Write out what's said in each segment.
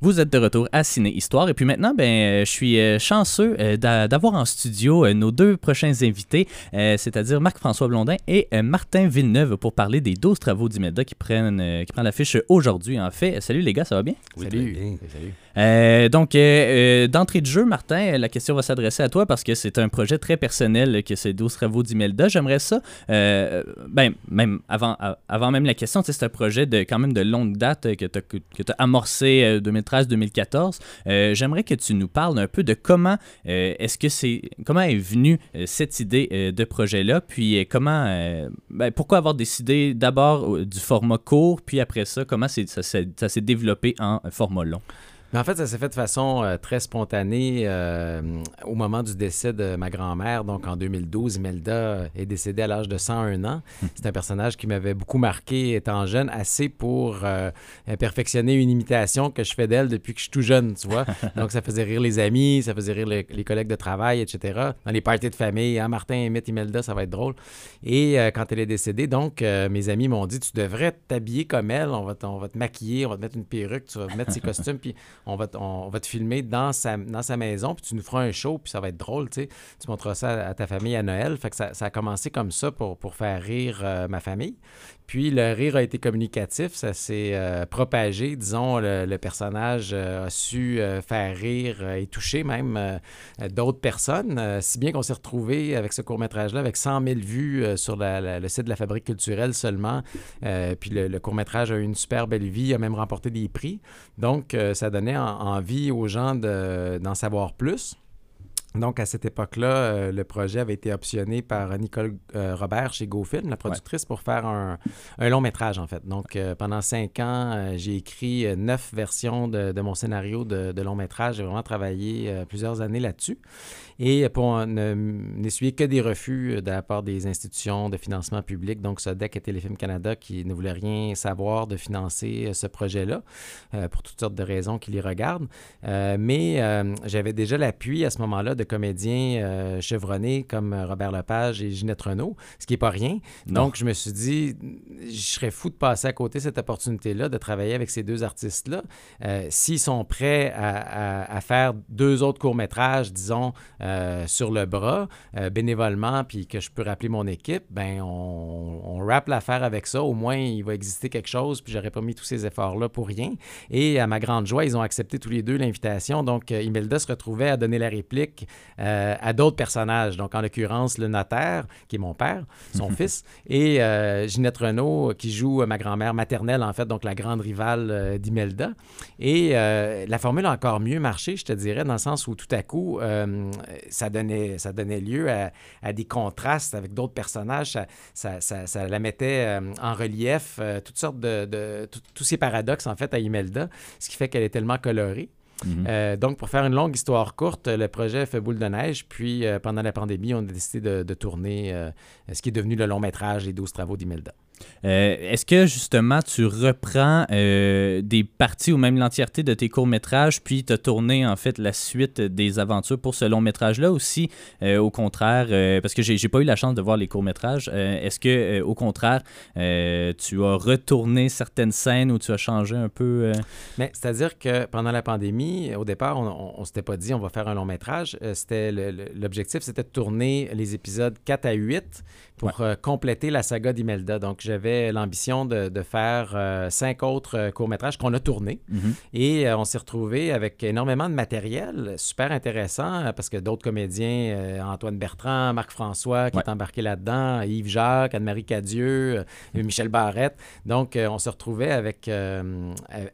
Vous êtes de retour à Ciné Histoire et puis maintenant, ben, euh, je suis euh, chanceux euh, d'avoir en studio nos deux prochains invités, c'est-à-dire Marc-François Blondin et Martin Villeneuve pour parler des 12 travaux d'Imelda qui prennent, qui prennent l'affiche aujourd'hui. En fait, salut les gars, ça va bien? salut. salut. Euh, donc, euh, euh, d'entrée de jeu, Martin, la question va s'adresser à toi parce que c'est un projet très personnel que c'est 12 travaux d'Imelda. J'aimerais ça, ben, même avant, même la question, c'est un projet de quand même de longue date que tu as, amorcé 2013-2014. J'aimerais que tu nous parles un peu de comment est-ce que c'est comment est venue cette idée de projet-là, puis comment ben, pourquoi avoir décidé d'abord du format court, puis après ça, comment ça s'est développé en format long? Mais en fait, ça s'est fait de façon euh, très spontanée euh, au moment du décès de ma grand-mère. Donc, en 2012, Imelda est décédée à l'âge de 101 ans. C'est un personnage qui m'avait beaucoup marqué étant jeune, assez pour euh, perfectionner une imitation que je fais d'elle depuis que je suis tout jeune, tu vois. Donc, ça faisait rire les amis, ça faisait rire les, collègues de travail, etc. Dans les parties de famille, hein, Martin imite Imelda, ça va être drôle. Et quand elle est décédée, donc, mes amis m'ont dit, tu devrais t'habiller comme elle, on va, on va te maquiller, on va te mettre une perruque, tu vas mettre ses costumes, puis on va, on va te filmer dans sa, maison, puis tu nous feras un show, puis ça va être drôle, tu sais. Tu montreras ça à, ta famille à Noël. Fait que ça, a commencé comme ça pour, pour faire rire euh, ma famille. Puis le rire a été communicatif, ça s'est euh, propagé. Disons, le, personnage euh, a su faire rire et toucher même d'autres personnes, si bien qu'on s'est retrouvé avec ce court-métrage-là avec 100 000 vues sur le site de la Fabrique culturelle seulement. puis le, le court-métrage a eu une super belle vie, a même remporté des prix. Donc, ça donnait envie aux gens d'en savoir plus. Donc, à cette époque-là, euh, le projet avait été optionné par Nicole euh, Robert chez GoFilm, la productrice, pour faire un, long métrage, en fait. Donc, euh, pendant cinq ans, j'ai écrit neuf versions de, mon scénario de, long métrage. J'ai vraiment travaillé plusieurs années là-dessus. Et pour n'essuyer que des refus de la part des institutions de financement public, donc SODEC et Téléfilm Canada, qui ne voulaient rien savoir de financer ce projet-là, pour toutes sortes de raisons qui les regardent. mais j'avais déjà l'appui à ce moment-là de comédiens euh, chevronnés comme Robert Lepage et Ginette Renault, ce qui n'est pas rien. Donc, je me suis dit, je serais fou de passer à côté cette opportunité-là, de travailler avec ces deux artistes-là. Euh, s'ils sont prêts à, faire deux autres courts-métrages, disons, euh, sur le bras, bénévolement, puis que je peux rappeler mon équipe, ben on, on rappe l'affaire avec ça. Au moins, il va exister quelque chose, puis j'aurais pas mis tous ces efforts-là pour rien. Et à ma grande joie, ils ont accepté tous les deux l'invitation. Donc, Imelda se retrouvait à donner la réplique euh, à d'autres personnages. Donc, en l'occurrence, le notaire, qui est mon père, son fils, et euh, Ginette Renault, qui joue ma grand-mère maternelle, en fait, donc la grande rivale euh, d'Imelda. Et la formule a encore mieux marché, je te dirais, dans le sens où tout à coup, ça, donnait, ça donnait lieu à, des contrastes avec d'autres personnages. Ça, ça, la mettait en relief, toutes sortes de, tous ces paradoxes, en fait, à Imelda, ce qui fait qu'elle est tellement colorée. Mhm. Euh, donc, pour faire une longue histoire courte, le projet fait boule de neige. Puis, euh, pendant la pandémie, on a décidé de, tourner euh, ce qui est devenu le long métrage Les 12 travaux d'Imelda. Euh, est-ce que justement tu reprends euh, des parties ou même l'entièreté de tes courts-métrages, puis tu as tourné en fait la suite des aventures pour ce long-métrage-là aussi, euh, au contraire, parce que j'ai pas eu la chance de voir les courts-métrages, est-ce que au contraire tu as retourné certaines scènes ou tu as changé un peu Mais c'est-à-dire que pendant la pandémie, au départ, on, ne s'était pas dit on va faire un long-métrage. c'était L'objectif, c'était de tourner les épisodes 4 à 8 pour compléter la saga d'Imelda. Donc, j'avais l'ambition de, faire euh, cinq autres euh, courts-métrages qu'on a tournés. Mhm. Et euh, on s'est retrouvé avec énormément de matériel, super intéressant, parce que d'autres comédiens, Antoine Bertrand, Marc-François, qui est embarqué là-dedans, Yves Jacques, Anne-Marie Cadieux, Michel Barrette. Donc, on se retrouvait avec,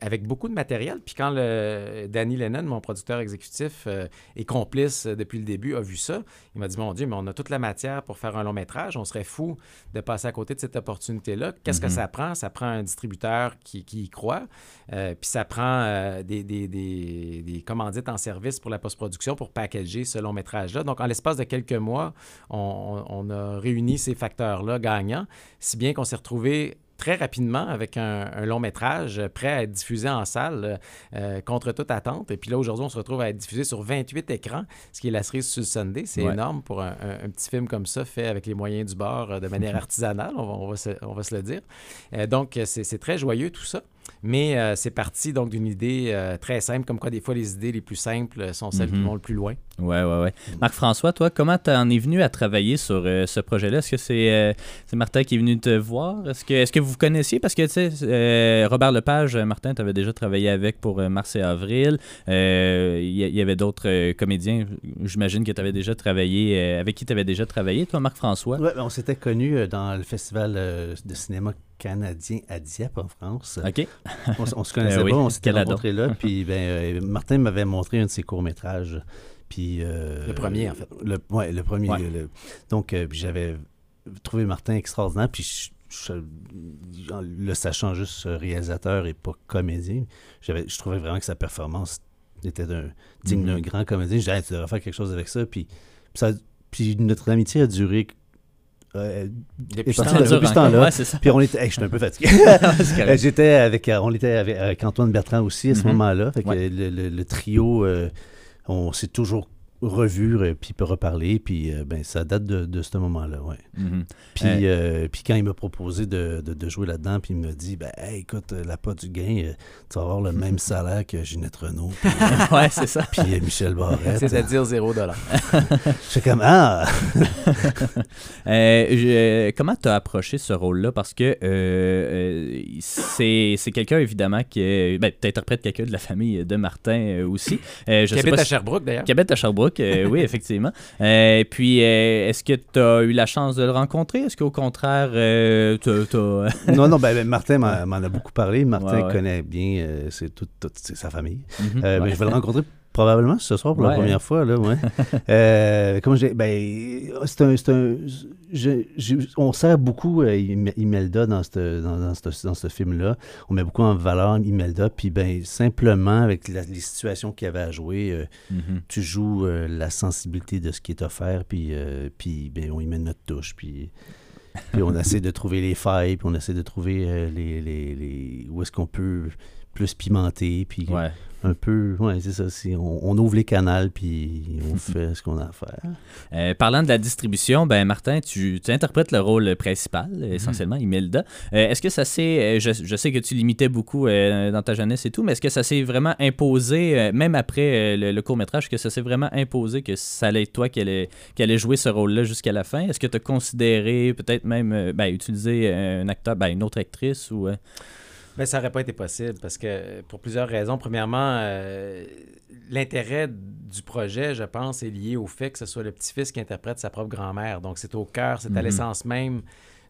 avec beaucoup de matériel. Puis quand le, Danny Lennon, mon producteur exécutif et complice depuis le début, a vu ça, il m'a dit, mon Dieu, mais on a toute la matière pour faire un long métrage. On serait fou de passer à côté de cette opportunité là Qu'est-ce que mhm. ça prend? Ça prend un distributeur qui, y croit, euh, puis ça prend euh, des, des, des, commandites en service pour la post-production pour packager ce long métrage-là. Donc, en l'espace de quelques mois, on, a réuni ces facteurs-là gagnants, si bien qu'on s'est retrouvé très rapidement avec un, long métrage prêt à être diffusé en salle euh, contre toute attente. Et puis là, aujourd'hui, on se retrouve à être diffusé sur 28 écrans, ce qui est la cerise sur le Sunday. C'est énorme pour un, petit film comme ça, fait avec les moyens du bord euh, de manière artisanale, on va, se, le dire. Euh, donc, c'est très joyeux tout ça. Mais euh, c'est parti donc d'une idée euh, très simple, comme quoi des fois les idées les plus simples sont celles qui Mhm. vont le plus loin. Ouais, ouais, ouais. Marc-François, toi, comment t'en es venu à travailler sur euh, ce projet-là? Est-ce que c'est euh, c'est Martin qui est venu te voir? Est-ce que, est que vous connaissiez? Parce que, tu sais, euh, Robert Lepage, Martin, tu avais déjà travaillé avec pour euh, Mars et Avril. Euh, Il y, avait d'autres euh, comédiens, j'imagine que tu avais déjà travaillé, euh, avec qui tu avais déjà travaillé, toi, Marc-François? Ouais, ben, on s'était connus dans le festival de cinéma canadien à Dieppe, en France. OK. On, on se connaissait oui, pas, on s'était rencontrés là. Puis ben, euh, Martin m'avait montré un de ses courts-métrages. Puis, euh, Le premier, en fait. Le, ouais, le premier. Ouais. le- donc, euh, j'avais trouvé Martin extraordinaire. Puis, je- je- en le sachant juste euh, réalisateur et pas comédien, j'avais, je trouvais vraiment que sa performance était d'un, digne Mhm. d'un grand comédien. Je disais, Hey, tu devrais faire quelque chose avec ça. Puis, puis ça, puis notre amitié a duré. Euh, Depuis parti depuis ce temps-là. Ouais, puis on était, hey, je suis un peu fatigué. J'étais avec, euh, on était avec, avec Antoine Bertrand aussi à ce Mhm. moment-là. Fait que Ouais. le, le- le trio, euh, on s'est toujours revu puis peut reparler. Puis euh, ben, ça date de, de ce moment-là, ouais. Mhm. Puis, Euh, euh, puis quand il m'a proposé de, de- de jouer là-dedans, puis il me dit, ben, hey, écoute, euh, la pas du gain, tu vas avoir le même salaire que Ginette Renault, puis, ouais, c'est ça. puis Michel Barrette. c'est-à-dire zéro dollar. J'étais comme, ah! Euh, je- comment tu as approché ce rôle-là? Parce que euh, c'est c'est quelqu'un, évidemment, qui. Ben, tu interprètes quelqu'un de la famille de Martin aussi. Je Qui sais habite pas à Sherbrooke, d'ailleurs. qui habite à Sherbrooke, euh, oui, effectivement. Euh, puis, euh, est-ce que tu as eu la chance de le rencontrer? Est-ce qu'au contraire, t'as- t'as- non, non, ben, ben, Martin m'en a beaucoup parlé. Martin Ouais, ouais. connaît bien, c'est toute, sa famille. Ben, ouais. je vais le rencontrer probablement ce soir pour Ouais. la première fois. Là, ouais. euh, comment j'ai. Ben, c'est un. c'est un- je- je- on sert beaucoup euh, Im- Imelda dans ce dans, dans cette- dans ce film-là. On met beaucoup en valeur Imelda. Puis, ben, simplement, avec la- les situations qu'il y avait à jouer, euh, Mhm. tu joues euh, la sensibilité de ce qui est offert. Puis, euh, puis ben, on y met notre touche. Puis. Puis on essaie de trouver les failles, puis on essaie de trouver euh, les, les, les- où est-ce qu'on peut plus pimenter, puis Ouais. un peu, ouais, c'est ça. c'est- on, on ouvre les canals, puis on fait ce qu'on a à faire. Euh, parlant de la distribution, ben Martin, tu, tu interprètes le rôle principal, essentiellement, Imelda. Euh, est-ce que ça s'est, euh, je, je sais que tu limitais beaucoup euh, dans ta jeunesse et tout, mais est-ce que ça s'est vraiment imposé, même après le, le court-métrage, que ça s'est vraiment imposé que ça allait être toi qui allait, qui allait jouer ce rôle-là jusqu'à la fin? Est-ce que tu as considéré peut-être même ben, utiliser un acteur, ben, une autre actrice ou... euh, Ben, ça n'aurait pas été possible parce que pour plusieurs raisons. Premièrement, euh, l'intérêt du projet, je pense, est lié au fait que ce soit le petit-fils qui interprète sa propre grand-mère. Donc, c'est au cœur, c'est à Mhm. l'essence même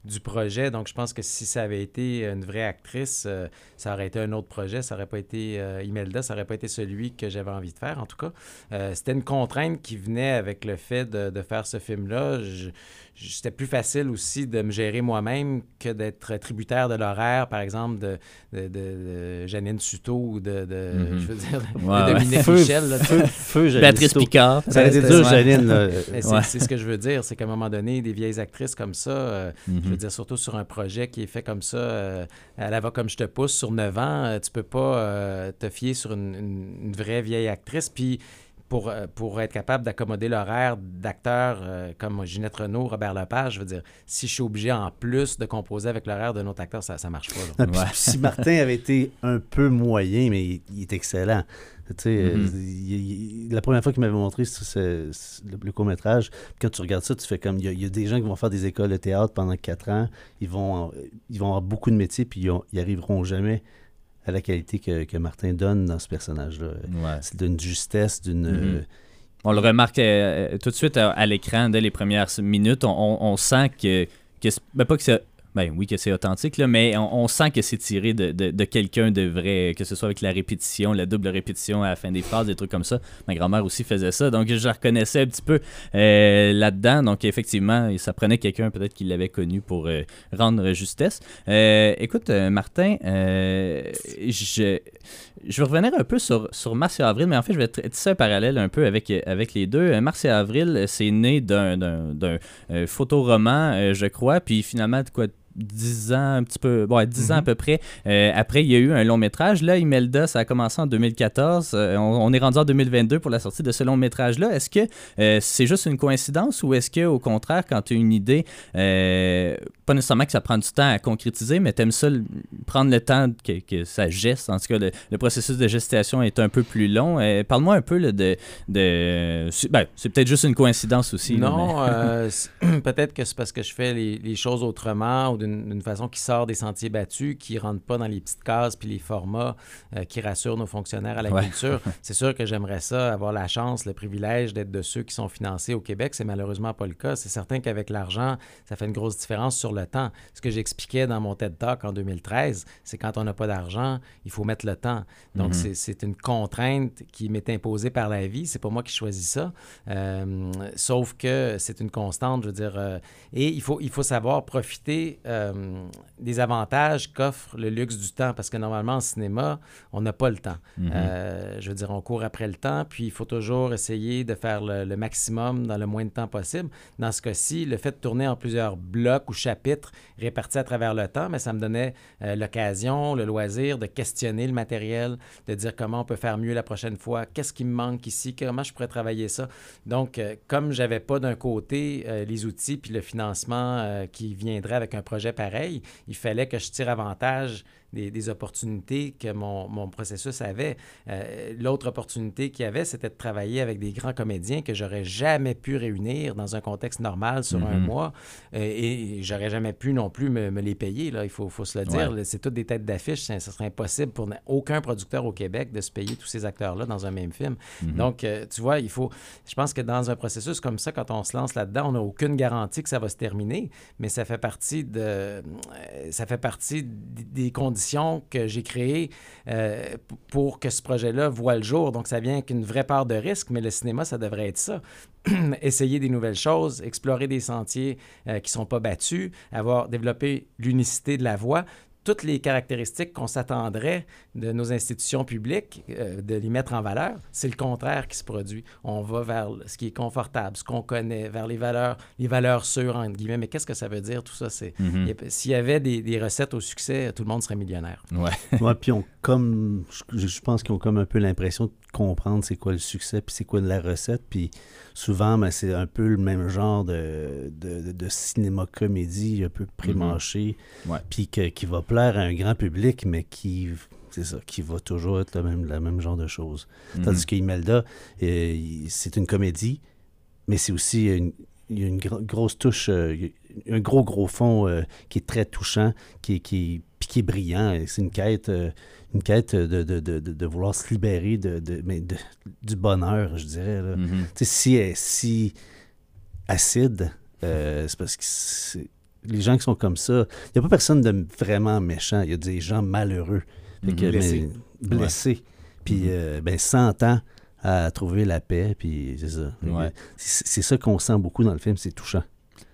du projet. Donc, je pense que si ça avait été une vraie actrice, euh, ça aurait été un autre projet. Ça n'aurait pas été euh, Imelda, ça n'aurait pas été celui que j'avais envie de faire, en tout cas. Euh, C'était une contrainte qui venait avec le fait de, de faire ce film-là. Je- C'était plus facile aussi de me gérer moi-même que d'être tributaire de l'horaire, par exemple, de, de, de- de Janine Suto ou de, de Mhm. je veux dire, Ouais, ouais. Dominique Michel. là, feu, feu, Janine Béatrice Sito. Picard. Ça a été peut-être, dur. Janine. c'est Ouais. c'est ce que je veux dire, c'est qu'à un moment donné, des vieilles actrices comme ça, euh, Mhm. je veux dire, surtout sur un projet qui est fait comme ça, euh, à la va comme je te pousse, sur 9 ans, euh, tu peux pas euh, te fier sur une, une- une vraie vieille actrice. Puis pour, euh, pour être capable d'accommoder l'horaire d'acteurs euh, comme Ginette Renault, Robert Lepage, je veux dire, si je suis obligé en plus de composer avec l'horaire d'un autre acteur, ça, ça marche pas. Ah, puis Ouais. Si Martin avait été un peu moyen, mais il, il est excellent. Tu sais, euh, Mhm. il- il- la première fois qu'il m'avait montré ce- ce- ce- le, le court-métrage, quand tu regardes ça, tu fais comme. Il y, a, il y a des gens qui vont faire des écoles de théâtre pendant quatre ans, ils vont, ils vont avoir beaucoup de métiers, puis ils, ils arriveront jamais à la qualité que, que Martin donne dans ce personnage-là. Ouais. C'est d'une justesse, d'une. Mhm. euh, On le remarque euh, tout de suite à, à l'écran dès les premières minutes. On, on- on sent que, que ben pas que c'est ben oui que c'est authentique là, mais on, sent que c'est tiré de, de- quelqu'un de vrai, que ce soit avec la répétition, la double répétition à la fin des phrases, des trucs comme ça. Ma grand-mère aussi faisait ça, donc je reconnaissais un petit peu euh, là-dedans. Donc effectivement, ça prenait quelqu'un peut-être qui l'avait connu pour euh, rendre justesse. Euh, écoute, Martin, je, je vais revenir un peu sur, sur Mars et Avril, mais en fait, je vais tisser un parallèle un peu avec, avec les deux. Mars et Avril, c'est né d'un, photoroman, je crois, puis finalement, de quoi 10 ans, un petit peu, bon, 10 ans à Mhm. peu près. Euh, après, il y a eu un long métrage. Là, Imelda, ça a commencé en 2014. Euh, on, on est rendu en 2022 pour la sortie de ce long métrage-là. Est-ce que euh, c'est juste une coïncidence ou est-ce que, au contraire, quand tu as une idée, pas nécessairement que ça prend du temps à concrétiser, mais tu aimes ça, le- prendre le temps que, que ça geste? En tout cas, le, le processus de gestation est un peu plus long. Parle-moi un peu là, de. de c'est ben, c'est peut-être juste une coïncidence aussi. Non, peut-être que c'est parce que je fais les, les choses autrement ou d'une façon qui sort des sentiers battus, qui rentre pas dans les petites cases puis les formats euh, qui rassurent nos fonctionnaires à la Ouais. culture. C'est sûr que j'aimerais ça, avoir la chance, le privilège d'être de ceux qui sont financés au Québec. C'est malheureusement pas le cas. C'est certain qu'avec l'argent, ça fait une grosse différence sur le temps. Ce que j'expliquais dans mon TED Talk en 2013, c'est quand on n'a pas d'argent, il faut mettre le temps. Donc, Mhm. c'est- c'est une contrainte qui m'est imposée par la vie. C'est pas moi qui choisis ça. Euh, sauf que c'est une constante, je veux dire. euh, et il faut, il faut savoir profiter euh, des avantages qu'offre le luxe du temps. Parce que normalement, en cinéma, on n'a pas le temps. Mhm. Euh, je veux dire, on court après le temps, puis il faut toujours essayer de faire le, le maximum dans le moins de temps possible. Dans ce cas-ci, le fait de tourner en plusieurs blocs ou chapitres répartis à travers le temps, mais ça me donnait euh, l'occasion, le loisir de questionner le matériel, de dire comment on peut faire mieux la prochaine fois, qu'est-ce qui me manque ici, comment je pourrais travailler ça. Donc, euh, comme j'avais pas d'un côté euh, les outils puis le financement euh, qui viendrait avec un projet pareil, il fallait que je tire avantage des, des opportunités que mon, mon processus avait. Euh, L'autre opportunité qu'il y avait, c'était de travailler avec des grands comédiens que j'aurais jamais pu réunir dans un contexte normal sur un Mhm. mois euh, et j'aurais jamais pu non plus me, me les payer. Là, il faut, faut se le dire. Ouais. C'est toutes des têtes d'affiche. Ce serait impossible pour aucun producteur au Québec de se payer tous ces acteurs-là dans un même film. Mhm. Donc, euh, tu vois, il faut. Je pense que dans un processus comme ça, quand on se lance là-dedans, on n'a aucune garantie que ça va se terminer, mais ça fait partie de. euh, ça fait partie des conditions que j'ai créées euh, pour que ce projet-là voit le jour. Donc, ça vient avec une vraie part de risque, mais le cinéma, ça devrait être ça. Essayer des nouvelles choses, explorer des sentiers euh, qui ne sont pas battus, avoir développé l'unicité de la voix toutes les caractéristiques qu'on s'attendrait de nos institutions publiques, euh, de les mettre en valeur, c'est le contraire qui se produit. On va vers ce qui est confortable, ce qu'on connaît, vers les valeurs, les valeurs sûres, entre guillemets. Mais qu'est-ce que ça veut dire, tout ça? C'est, Mhm. S'il y avait des, des recettes au succès, tout le monde serait millionnaire. Ouais. Ouais, puis on comme je, je pense qu'ils ont comme un peu l'impression de comprendre c'est quoi le succès puis c'est quoi la recette puis souvent ben, c'est un peu le même genre de, de, de- de cinéma comédie un peu pré-mâché Ouais. puis que- qui va plaire à un grand public mais qui c'est ça qui va toujours être le même le même genre de choses Mhm. tandis que Imelda euh, c'est une comédie mais c'est aussi une il y a une gro- grosse touche, euh, un gros, gros fond euh, qui est très touchant, qui, est- qui, qui est brillant. C'est une quête, euh, une quête de, de, de, de- vouloir se libérer de, de- mais de- du bonheur, je dirais. là. Mhm. Tu sais, si elle est si acide, c'est parce que les gens qui sont comme ça, il n'y a pas personne de vraiment méchant. Il y a des gens malheureux. Blessés. mais- blessés. Puis, Mhm. euh, ben, 100 ans à trouver la paix, puis c'est ça. Ouais. C'est ça qu'on sent beaucoup dans le film, c'est touchant.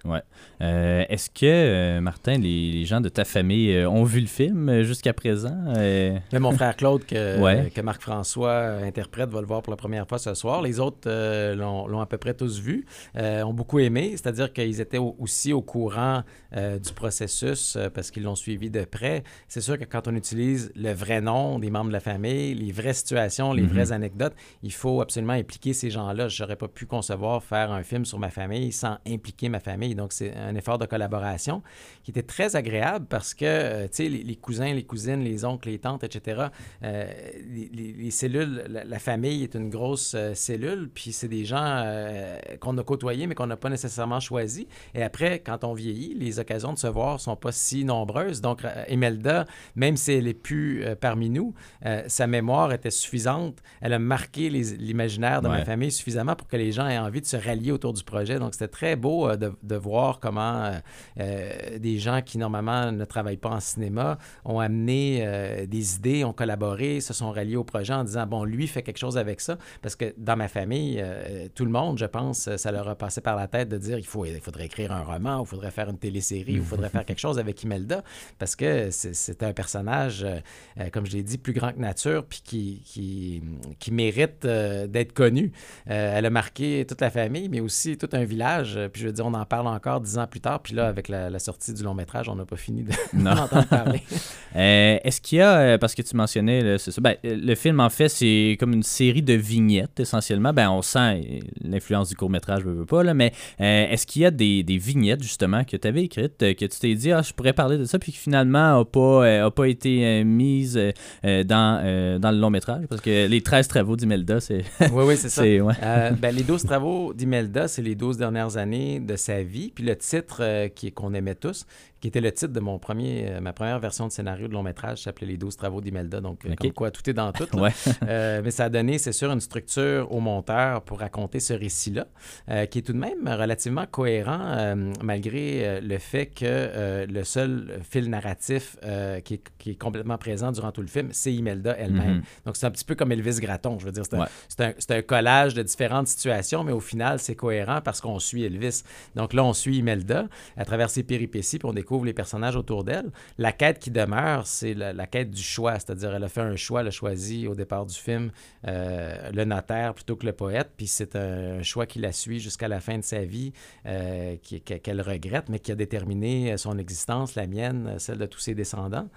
Euh, Est-ce que, euh, Martin, les, les gens de ta famille euh, ont vu le film jusqu'à présent? Mais mon frère Claude, que, Ouais. que Marc-François interprète, va le voir pour la première fois ce soir. Les autres l'ont à peu près tous vu, ont beaucoup aimé, c'est-à-dire qu'ils étaient au- aussi au courant du processus parce qu'ils l'ont suivi de près. C'est sûr que quand on utilise le vrai nom des membres de la famille, les vraies situations, les Mhm. vraies anecdotes, il faut absolument impliquer ces gens-là. Je n'aurais pas pu concevoir faire un film sur ma famille sans impliquer ma famille. Donc, c'est un effort de collaboration qui était très agréable parce que, euh, tu sais, les, les cousins, les cousines, les oncles, les tantes, etc., euh, les, les- les cellules, la, la famille est une grosse euh, cellule, puis c'est des gens qu'on a côtoyés, mais qu'on n'a pas nécessairement choisis. Et après, quand on vieillit, les occasions de se voir sont pas si nombreuses. Donc, Imelda, même si elle est plus parmi nous, sa mémoire était suffisante. Elle a marqué l'imaginaire de Ouais. ma famille suffisamment pour que les gens aient envie de se rallier autour du projet. Donc, c'était très beau de, de voir comment euh, euh, des gens qui, normalement, ne travaillent pas en cinéma ont amené euh, des idées, ont collaboré, se sont ralliés au projet en disant, bon, lui fait quelque chose avec ça. Parce que dans ma famille, tout le monde, je pense, ça leur a passé par la tête de dire, il, faut, il faudrait écrire un roman, il faudrait faire une télésérie, il faudrait faire quelque chose avec Imelda. Parce que c'est- un personnage, comme je l'ai dit, plus grand que nature, puis qui, qui, qui mérite d'être connu. Elle a marqué toute la famille, mais aussi tout un village. Puis je veux dire, on en parle encore dix ans plus tard. Puis là, avec la, sortie du long métrage, on n'a pas fini de entendre parler. Euh, est-ce qu'il y a, euh, parce que tu mentionnais, ben, le film en fait, c'est comme une série de vignettes essentiellement. Ben, on sent l'influence du court métrage, je veux pas, là, mais est-ce qu'il y a des, vignettes justement que tu avais écrites, que tu t'es dit, ah, je pourrais parler de ça, puis qui finalement n'a pas, a pas été mise dans, dans le long métrage? Parce que les 13 travaux d'Imelda, c'est. oui, oui, c'est ça. ben, les 12 travaux d'Imelda, c'est les 12 dernières années de sa vie. Puis le titre euh, qu'on aimait tous, qui était le titre de mon premier, euh, ma première version de scénario de long métrage, s'appelait Les 12 travaux d'Imelda. Donc, euh, comme quoi, tout est dans tout. mais ça a donné, c'est sûr, une structure au monteur pour raconter ce récit-là, qui est tout de même relativement cohérent, malgré le fait que le seul fil narratif qui est, complètement présent durant tout le film, c'est Imelda elle-même. Mhm. Donc, c'est un petit peu comme Elvis Gratton. Je veux dire, c'est un, un, collage de différentes situations, mais au final, c'est cohérent parce qu'on suit Elvis. Donc là, on suit Imelda à travers ses péripéties, puis on découvre les personnages autour d'elle. La quête qui demeure, c'est la, quête du choix, c'est-à-dire elle a fait un choix, elle a choisi au départ du film euh, le notaire plutôt que le poète, puis c'est un, choix qui la suit jusqu'à la fin de sa vie, euh, qu'elle regrette, mais qui a déterminé son existence, la mienne, celle de tous ses descendants.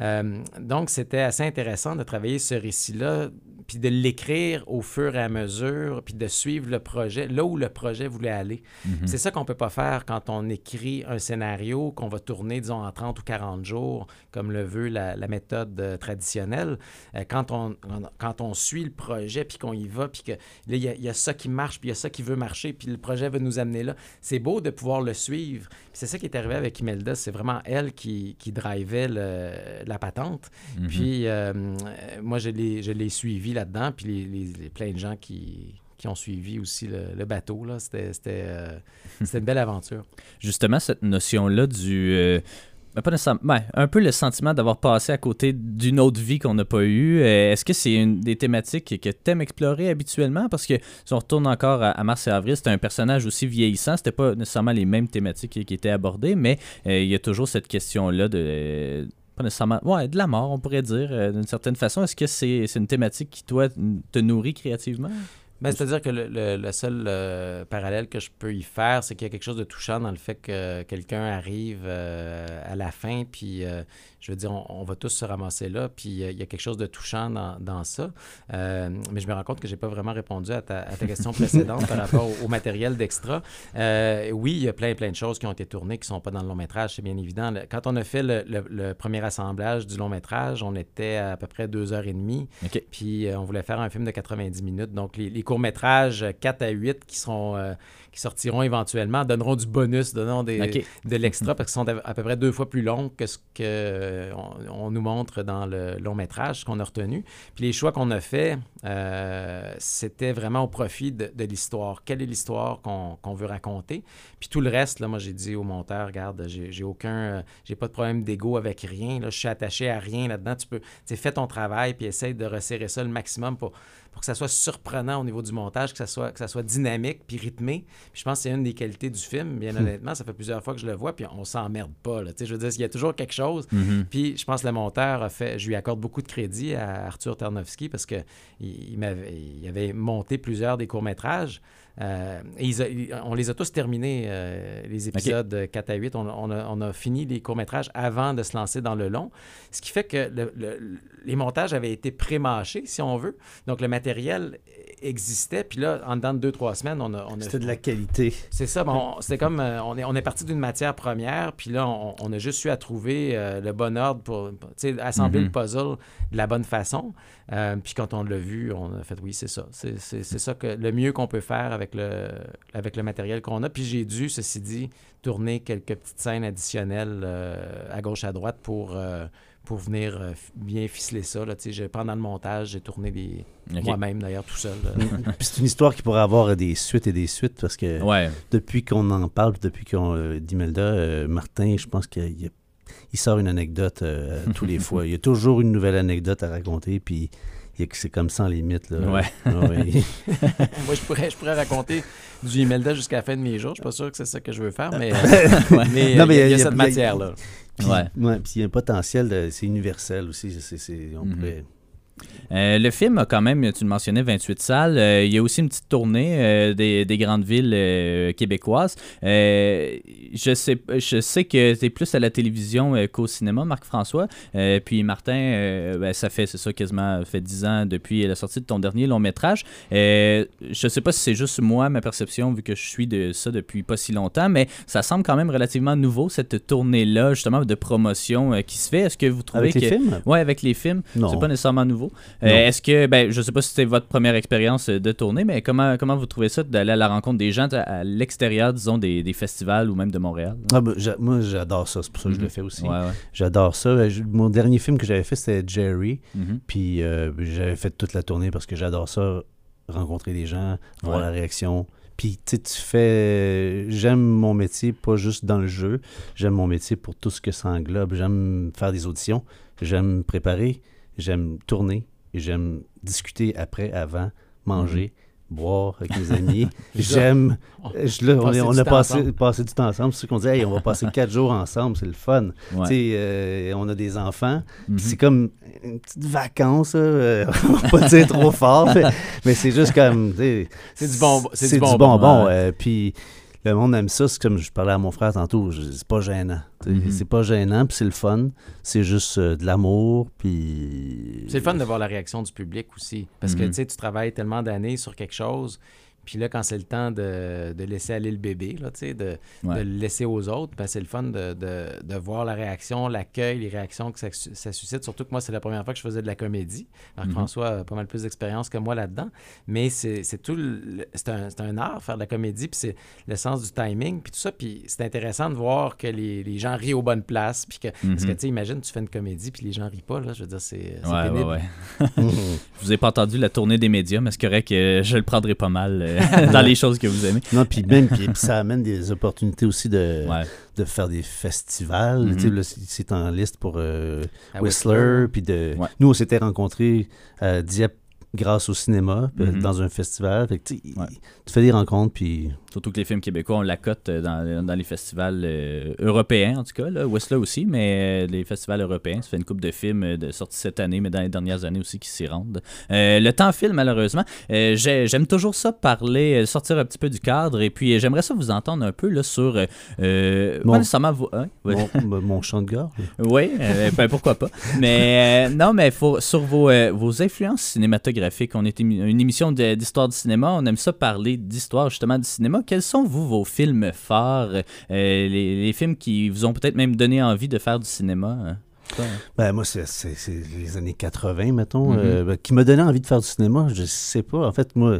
Euh, donc, c'était assez intéressant de travailler ce récit-là, puis de l'écrire au fur et à mesure, puis de suivre le projet, là où le projet voulait aller. Mhm. C'est ça qu'on ne peut pas faire quand on écrit un scénario qu'on va tourner, disons, en 30 ou 40 jours, comme le veut la, méthode euh, traditionnelle. Euh, quand, on, quand on suit le projet, puis qu'on y va, puis que là, il y, a ça qui marche, puis il y a ça qui veut marcher, puis le projet veut nous amener là, c'est beau de pouvoir le suivre. C'est ça qui est arrivé avec Imelda, c'est vraiment elle qui, qui drivait la patente. Mhm. Puis euh, moi, je l'ai suivi là-dedans, puis les, les, plein de gens qui qui ont suivi aussi le, bateau. C'était euh, une belle aventure. Justement, cette notion-là du... Euh, ben, pas ben, un peu le sentiment d'avoir passé à côté d'une autre vie qu'on n'a pas eue. Euh, est-ce que c'est une des thématiques que tu aimes explorer habituellement? Parce que si on retourne encore à, Mars et Avril, c'était un personnage aussi vieillissant. C'était pas nécessairement les mêmes thématiques qui, étaient abordées, mais il y a toujours cette question-là de pas nécessairement. Ouais, de la mort, on pourrait dire, d'une certaine façon. Est-ce que c'est une thématique qui, toi, te nourrit créativement? Ben, C'est-à-dire que le, seul euh, parallèle que je peux y faire, c'est qu'il y a quelque chose de touchant dans le fait que quelqu'un arrive euh, à la fin, puis euh, je veux dire, on, va tous se ramasser là, puis il y a quelque chose de touchant dans, ça. mais je me rends compte que j'ai pas vraiment répondu à ta, question précédente par rapport au, matériel d'extra. oui, il y a plein, plein de choses qui ont été tournées qui sont pas dans le long métrage, c'est bien évident. Quand on a fait le, premier assemblage du long métrage, on était à, peu près deux heures et demie, puis on voulait faire un film de 90 minutes, donc les, les courts-métrages 4 à 8 qui sont, euh, qui sortiront éventuellement donneront du bonus, donneront des, de l'extra parce qu'ils sont à, peu près deux fois plus longs que ce qu'on euh, on nous montre dans le long métrage, ce qu'on a retenu. Puis les choix qu'on a faits, euh, c'était vraiment au profit de, l'histoire. Quelle est l'histoire qu'on veut raconter? Puis tout le reste, là, moi j'ai dit au monteur, regarde, j'ai aucun, euh, j'ai pas de problème d'ego avec rien. Là, je suis attaché à rien là-dedans. Tu peux, tu fais ton travail puis essaye de resserrer ça le maximum pour pour que ça soit surprenant au niveau du montage, que ça soit, que ça soit dynamique puis rythmé. Puis je pense que c'est une des qualités du film, bien hmm. honnêtement. Ça fait plusieurs fois que je le vois, puis on s'emmerde pas. Là. Je veux dire, il y a toujours quelque chose. Mm-hmm. Puis je pense que le monteur a fait... Je lui accorde beaucoup de crédit à Arthur Tarnowski parce qu'il il, il avait monté plusieurs des courts-métrages. Euh, on les a tous terminés, euh, les épisodes 4 à 8. On, a, fini les courts-métrages avant de se lancer dans le long. Ce qui fait que les montages avaient été pré-mâchés, si on veut. Donc, le matériel existait. Puis là, en dedans de deux, trois semaines, on a. C'était de la qualité. C'est ça. Bon, c'est comme. Euh, on, est, on est parti d'une matière première. Puis là, on, a juste eu à trouver le bon ordre pour assembler le mm-hmm. puzzle de la bonne façon. puis quand on l'a vu, on a fait oui, c'est ça. C'est ça que le mieux qu'on peut faire avec le, avec le matériel qu'on a. Puis j'ai dû, ceci dit, tourner quelques petites scènes additionnelles euh, à gauche, à droite pour, euh, pour venir euh, bien ficeler ça. Là. Pendant le montage, j'ai tourné des... moi-même d'ailleurs tout seul. c'est une histoire qui pourrait avoir des suites et des suites parce que depuis qu'on en parle, depuis qu'on d'Imelda, Martin, je pense qu'il il sort une anecdote tous les fois. Il y a toujours une nouvelle anecdote à raconter, puis c'est comme sans limite. Là. Ouais. Ah Moi, je pourrais, je pourrais raconter du Imelda jusqu'à la fin de mes jours. Je suis pas sûr que c'est ça que je veux faire, mais, mais, il y, a, cette matière-là. Puis, ouais. puis il y a un potentiel, c'est universel aussi. on mm-hmm. pourrait Euh, le film a quand même, tu le mentionnais, 28 salles. Euh, il y a aussi une petite tournée euh, des, des, grandes villes québécoises. je, sais, je sais que tu es plus à la télévision qu'au cinéma, Marc-François. puis Martin, ben, ça fait, c'est ça, quasiment fait 10 ans depuis la sortie de ton dernier long métrage. je sais pas si c'est juste moi, ma perception, vu que je suis de ça depuis pas si longtemps, mais ça semble quand même relativement nouveau, cette tournée-là, justement, de promotion qui se fait. Est-ce que vous trouvez avec les films? Ouais, avec les films. C'est pas nécessairement nouveau. Euh, est-ce que, ben, je sais pas si c'était votre première expérience euh, de tournée, mais comment, comment vous trouvez ça d'aller à la rencontre des gens à l'extérieur, disons, des, des, festivals ou même de Montréal? Ah, ben, moi, j'adore ça. C'est pour ça que je le mhm. fais aussi. Ouais, ouais. J'adore ça. Ben, mon dernier film que j'avais fait, c'était Jerry. Mhm. Puis euh, j'avais fait toute la tournée parce que j'adore ça, rencontrer des gens, voir la réaction. Puis, tu tu fais. J'aime mon métier, pas juste dans le jeu. J'aime mon métier pour tout ce que ça englobe. J'aime faire des auditions. J'aime préparer. J'aime tourner j'aime discuter après, avant, manger. Mhm. boire avec mes amis. J'aime. on, a passé, passé, du temps ensemble. C'est ce qu'on dit, hey, on va passer quatre jours ensemble, c'est le fun. Euh, on a des enfants. Mhm. C'est comme une petite vacance. Euh, on va pas dire trop fort, mais, c'est juste comme. C'est du, bon, c'est du, bonbon. Euh, puis le monde aime ça. C'est comme je parlais à mon frère tantôt, c'est pas gênant. Mhm. C'est pas gênant, puis c'est le fun. C'est juste euh, de l'amour, puis... C'est le fun de voir la réaction du public aussi. Parce que, mhm. tu sais, tu travailles tellement d'années sur quelque chose, puis là, quand c'est le temps de, de, laisser aller le bébé, là, de, de le laisser aux autres, ben, c'est le fun de, de, voir la réaction, l'accueil, les réactions que ça, ça, suscite. Surtout que moi, c'est la première fois que je faisais de la comédie. Marc-François mhm. a pas mal plus d'expérience que moi là-dedans. Mais c'est tout c'est un, un, art, faire de la comédie, puis c'est le sens du timing, puis tout ça. Puis c'est intéressant de voir que les, les, gens rient aux bonnes places. Puis que, Parce que, mhm. tu sais, imagine, tu fais une comédie, puis les gens rient pas. Là, je veux dire, c'est ouais, pénible. Ouais, je vous ai pas entendu la tournée des médias, mais c'est correct que je le prendrai pas mal. Euh, dans les choses que vous aimez. Non, puis même, puis, ça amène des opportunités aussi de, de faire des festivals. Mm-hmm. c'est en liste pour euh, Whistler, puis de... Ouais. Nous, on s'était rencontrés à Dieppe grâce au cinéma, Mm-hmm. dans un festival. Fait que, tu fais des rencontres, puis Surtout que les films québécois, on la cote euh, dans, dans les festivals euh, européens, en tout cas. Là. Whistler aussi, mais euh, les festivals européens. Ça fait une coupe de films de sortie cette année, mais dans les dernières années aussi qui s'y rendent. le temps file, malheureusement. J'aime toujours ça, parler, sortir un petit peu du cadre. Et puis, j'aimerais ça vous entendre un peu là, sur. mon, pas nécessairement vous. Hein? Mon, mon, chant de gorge. Oui, ben, pourquoi pas. Mais non, mais faut, sur vos, vos influences cinématographiques, on est une émission d'histoire du cinéma. On aime ça parler d'histoire justement du cinéma quels sont, vous, vos films phares, euh, les, films qui vous ont peut-être même donné envie de faire du cinéma? Hein? Ben, moi, c'est les années 80, mettons, Mm-hmm. euh, ben, qui m'a donné envie de faire du cinéma. Je sais pas. En fait, moi,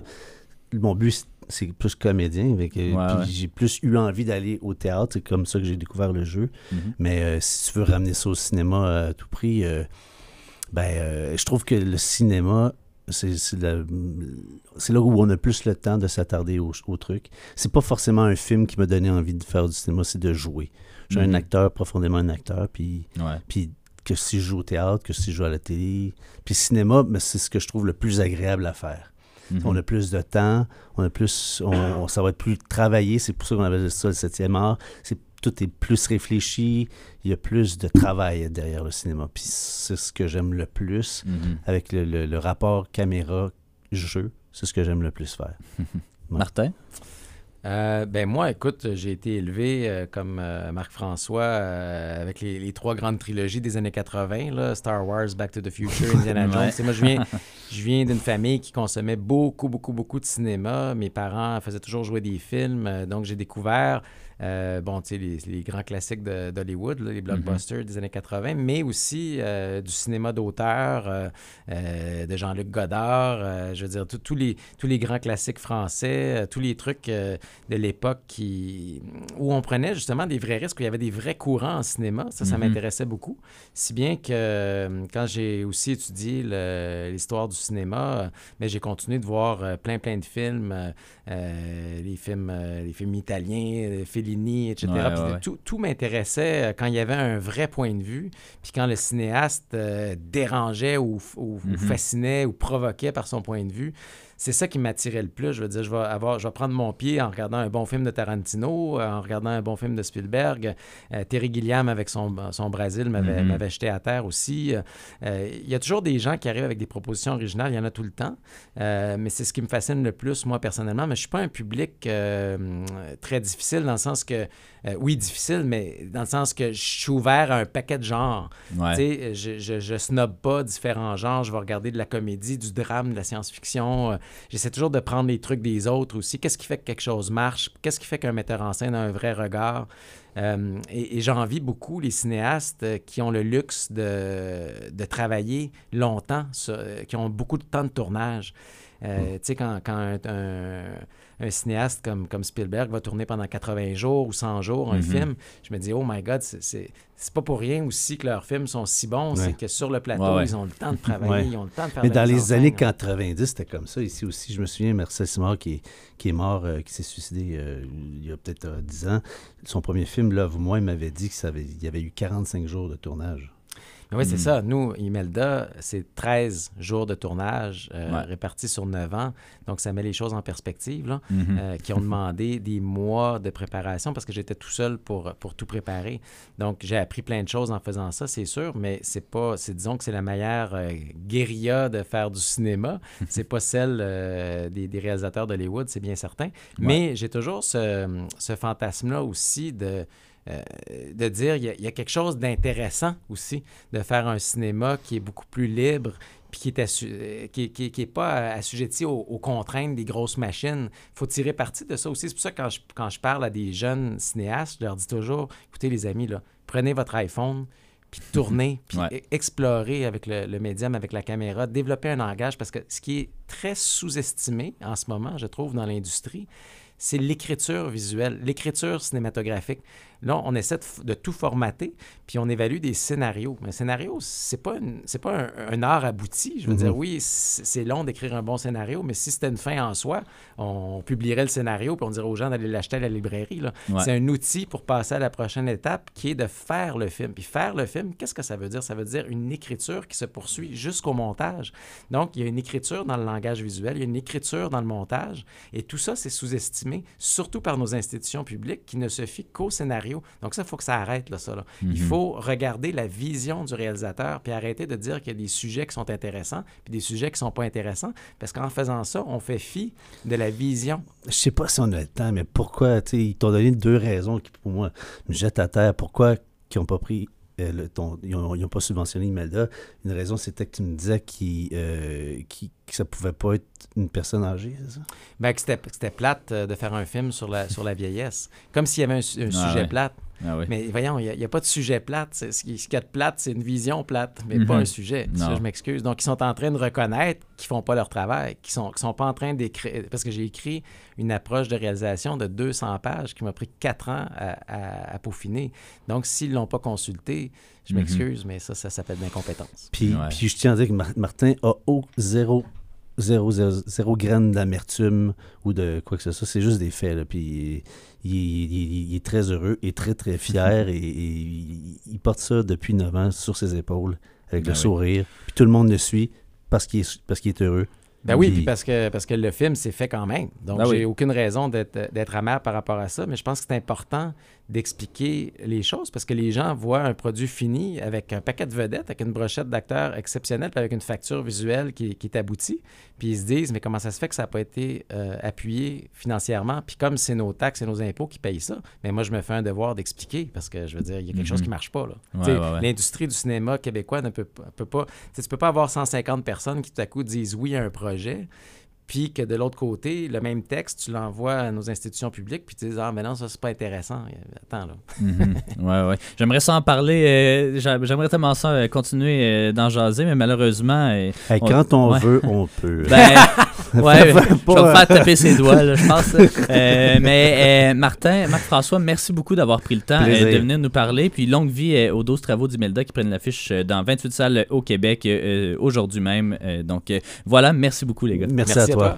mon but, c'est plus comédien. Avec, J'ai plus eu envie d'aller au théâtre. C'est comme ça que j'ai découvert le jeu. Mm-hmm. Mais euh, si tu veux ramener ça au cinéma à tout prix, ben, je trouve que le cinéma c'est là où on a plus le temps de s'attarder au, au, truc. C'est pas forcément un film qui m'a donné envie de faire du cinéma, c'est de jouer. Je suis un Mhm. acteur, profondément un acteur, puis, Ouais. puis que si je joue au théâtre, que si je joue à la télé. Puis cinéma, mais c'est ce que je trouve le plus agréable à faire. Mhm. On a plus de temps, on a plus, on, on- ça va être plus travaillé. C'est pour ça qu'on appelle ça le septième art. C'est tout est plus réfléchi. Il y a plus de travail derrière le cinéma. Puis c'est ce que j'aime le plus Mhm. avec le, le- le rapport caméra-jeu. C'est ce que j'aime le plus faire. Martin? Euh, ben moi, écoute, j'ai été élevé euh, comme euh, Marc-François avec les, les trois grandes trilogies des années 80, là, Star Wars, Back to the Future, Indiana Ouais. Jones. Et moi, je viens, je viens d'une famille qui consommait beaucoup, beaucoup, beaucoup de cinéma. Mes parents faisaient toujours jouer des films, donc j'ai découvert bon, tu sais, les, les grands classiques d'Hollywood, les blockbusters des années 80, mais aussi du cinéma d'auteur de Jean-Luc Godard, je veux dire, tous- les, tous les grands classiques français, tous les trucs de l'époque qui où on prenait justement des vrais risques, où il y avait des vrais courants en cinéma. Ça, ça Mhm. m'intéressait beaucoup. Si bien que euh, quand j'ai aussi étudié l'histoire du cinéma, euh, mais j'ai continué de voir euh, plein, plein de films, euh, les films, les films italiens, Fellini, etc. Ouais, Puis ouais, ouais. Tout, tout m'intéressait quand il y avait un vrai point de vue, puis quand le cinéaste euh, dérangeait ou, ou- ou Mhm. fascinait ou provoquait par son point de vue. C'est ça qui m'attirait le plus. Je veux dire, je vais, avoir, je vais prendre mon pied en regardant un bon film de Tarantino, euh, en regardant un bon film de Spielberg. Euh, Terry Gilliam, avec son, son Brésil, m'avait m'avait jeté à terre aussi. Euh, Il y a toujours des gens qui arrivent avec des propositions originales, il y en a tout le temps. Euh, mais c'est ce qui me fascine le plus, moi, personnellement. Mais je suis pas un public très difficile, dans le sens que, oui, difficile, mais dans le sens que je suis ouvert à un paquet de genres. Ouais. Je, je, je snob pas différents genres. Je vais regarder de la comédie, du drame, de la science-fiction. J'essaie toujours de prendre les trucs des autres aussi. Qu'est-ce qui fait que quelque chose marche? Qu'est-ce qui fait qu'un metteur en scène a un vrai regard? Euh, et et j'envie beaucoup les cinéastes euh, qui ont le luxe de, de travailler longtemps, euh, qui ont beaucoup de temps de tournage. Euh, Tu sais, quand, quand un, un- un cinéaste comme, comme Spielberg va tourner pendant 80 jours ou 100 jours un Mhm. film, je me dis, oh my God, c'est- pas pour rien aussi que leurs films sont si bons. Ouais. C'est que sur le plateau, Ouais, ouais. ils ont le temps de travailler, ils ont le temps de faire Mais dans les années hein. 90, c'était comme ça. Ici aussi, je me souviens, Marcel Simard, qui est, qui est mort, euh, qui s'est suicidé euh, il y a peut-être euh, 10 ans. Son premier film, Love Moi, il m'avait dit qu'il y avait eu 45 jours de tournage. Oui, c'est Mm. ça. Nous, Imelda, c'est 13 jours de tournage euh, Ouais. répartis sur 9 ans. Donc, ça met les choses en perspective, là, Mhm. euh, qui ont demandé des mois de préparation parce que j'étais tout seul pour, pour tout préparer. Donc, j'ai appris plein de choses en faisant ça, c'est sûr, mais c'est pas, c'est disons que c'est la meilleure euh, guérilla de faire du cinéma. c'est pas celle euh, des, des réalisateurs d'Hollywood, c'est bien certain. Mais j'ai toujours ce, ce fantasme-là aussi de euh, de dire il y, a, il y a quelque chose d'intéressant aussi de faire un cinéma qui est beaucoup plus libre puis qui est, assu- euh, qui, qui- qui est pas assujetti aux, aux contraintes des grosses machines. Il faut tirer parti de ça aussi. C'est pour ça que quand je, quand je parle à des jeunes cinéastes, je leur dis toujours, écoutez les amis, là, prenez votre iPhone, puis tournez, puis Ouais. e- explorez avec le, le médium, avec la caméra, développez un langage, parce que ce qui est très sous-estimé en ce moment, je trouve, dans l'industrie, c'est l'écriture visuelle, l'écriture cinématographique. Là, on essaie de, de tout formater, puis on évalue des scénarios. Mais un scénario, c'est pas, une- c'est pas un, un art abouti. Je veux Mhm. dire, oui, c'est long d'écrire un bon scénario, mais si c'était une fin en soi, on publierait le scénario, puis on dirait aux gens d'aller l'acheter à la librairie. Ouais. C'est un outil pour passer à la prochaine étape, qui est de faire le film. Puis faire le film, qu'est-ce que ça veut dire? Ça veut dire une écriture qui se poursuit jusqu'au montage. Donc, il y a une écriture dans le langage visuel, il y a une écriture dans le montage, et tout ça, c'est sous-estimé, surtout par nos institutions publiques qui ne se fient qu'au scénario. Donc ça, il faut que ça arrête, là, ça. là. Il Mhm. faut regarder la vision du réalisateur, puis arrêter de dire qu'il y a des sujets qui sont intéressants, puis des sujets qui sont pas intéressants, parce qu'en faisant ça, on fait fi de la vision. Je sais pas si on a le temps, mais pourquoi, tu ils t'ont donné deux raisons qui, pour moi, me jettent à terre. Pourquoi ils n'ont pas pris, euh, ton- ils n'ont pas subventionné Imelda? Une raison, c'était que tu me disais qu'il, euh, qu'il- que ça pouvait pas être une personne âgée, c'est ça? Ben, que c'était que c'était plate euh, de faire un film sur la, sur la vieillesse. Comme s'il y avait un, su- un Ah sujet ouais. plate. Ah oui. Mais voyons, il n'y a, pas de sujet plate. Ce qui, ce qu'il y a de plate, c'est une vision plate, mais pas Mhm. un sujet. Non. Ça, je m'excuse. Donc, ils sont en train de reconnaître qu'ils font pas leur travail, qu'ils sont, sont pas en train d'écrire. Parce que j'ai écrit une approche de réalisation de 200 pages qui m'a pris 4 ans à, à- à peaufiner. Donc, s'ils l'ont pas consulté, je Mhm. m'excuse, mais ça, ça s'appelle de l'incompétence. Puis, Ouais. puis je tiens à dire que Mar- Martin a au- zéro, zéro, zéro, zéro graine d'amertume ou de quoi que ce soit. C'est juste des faits. Là. Puis il, il- il- il est très heureux et très, très fier. et, et il, porte ça depuis 9 ans sur ses épaules avec Ben le oui. sourire. Puis tout le monde le suit parce qu'il est, parce qu'il est heureux. Ben oui, Puis- parce que, parce que le film s'est fait quand même. Donc, Ben oui. j'ai aucune raison d'être d'être amer par rapport à ça, mais je pense que c'est important d'expliquer les choses parce que les gens voient un produit fini avec un paquet de vedettes, avec une brochette d'acteurs exceptionnelle, puis avec une facture visuelle qui, qui est aboutie. Puis ils se disent, mais comment ça se fait que ça n'a pas été euh, appuyé financièrement? Puis comme c'est nos taxes et nos impôts qui payent ça, mais moi, je me fais un devoir d'expliquer parce que, je veux dire, il y a quelque chose qui ne marche pas. Ouais. L'industrie du cinéma québécois ne peut, pas- peut pas... Tu tu peux pas avoir 150 personnes qui tout à coup disent oui à un projet, puis que de l'autre côté, le même texte, tu l'envoies à nos institutions publiques, puis tu dis Ah, mais non, ça, c'est pas intéressant. Attends, là. Mhm. Ouais, ouais. J'aimerais ça en parler. euh, j'a- J'aimerais tellement ça euh, continuer euh, d'en jaser, mais malheureusement. euh, Hey, On- quand on ouais. veut, on peut. ben, ouais, je vais pas- me faire taper ses doigts, là, je pense. Euh, mais euh, Martin, Marc-François, merci beaucoup d'avoir pris le temps euh, de venir nous parler. Puis longue vie euh, aux 12 travaux d'Imelda qui prennent l'affiche euh, dans 28 salles au Québec euh, aujourd'hui même. Euh, donc euh, voilà, merci beaucoup, les gars. Merci, à toi.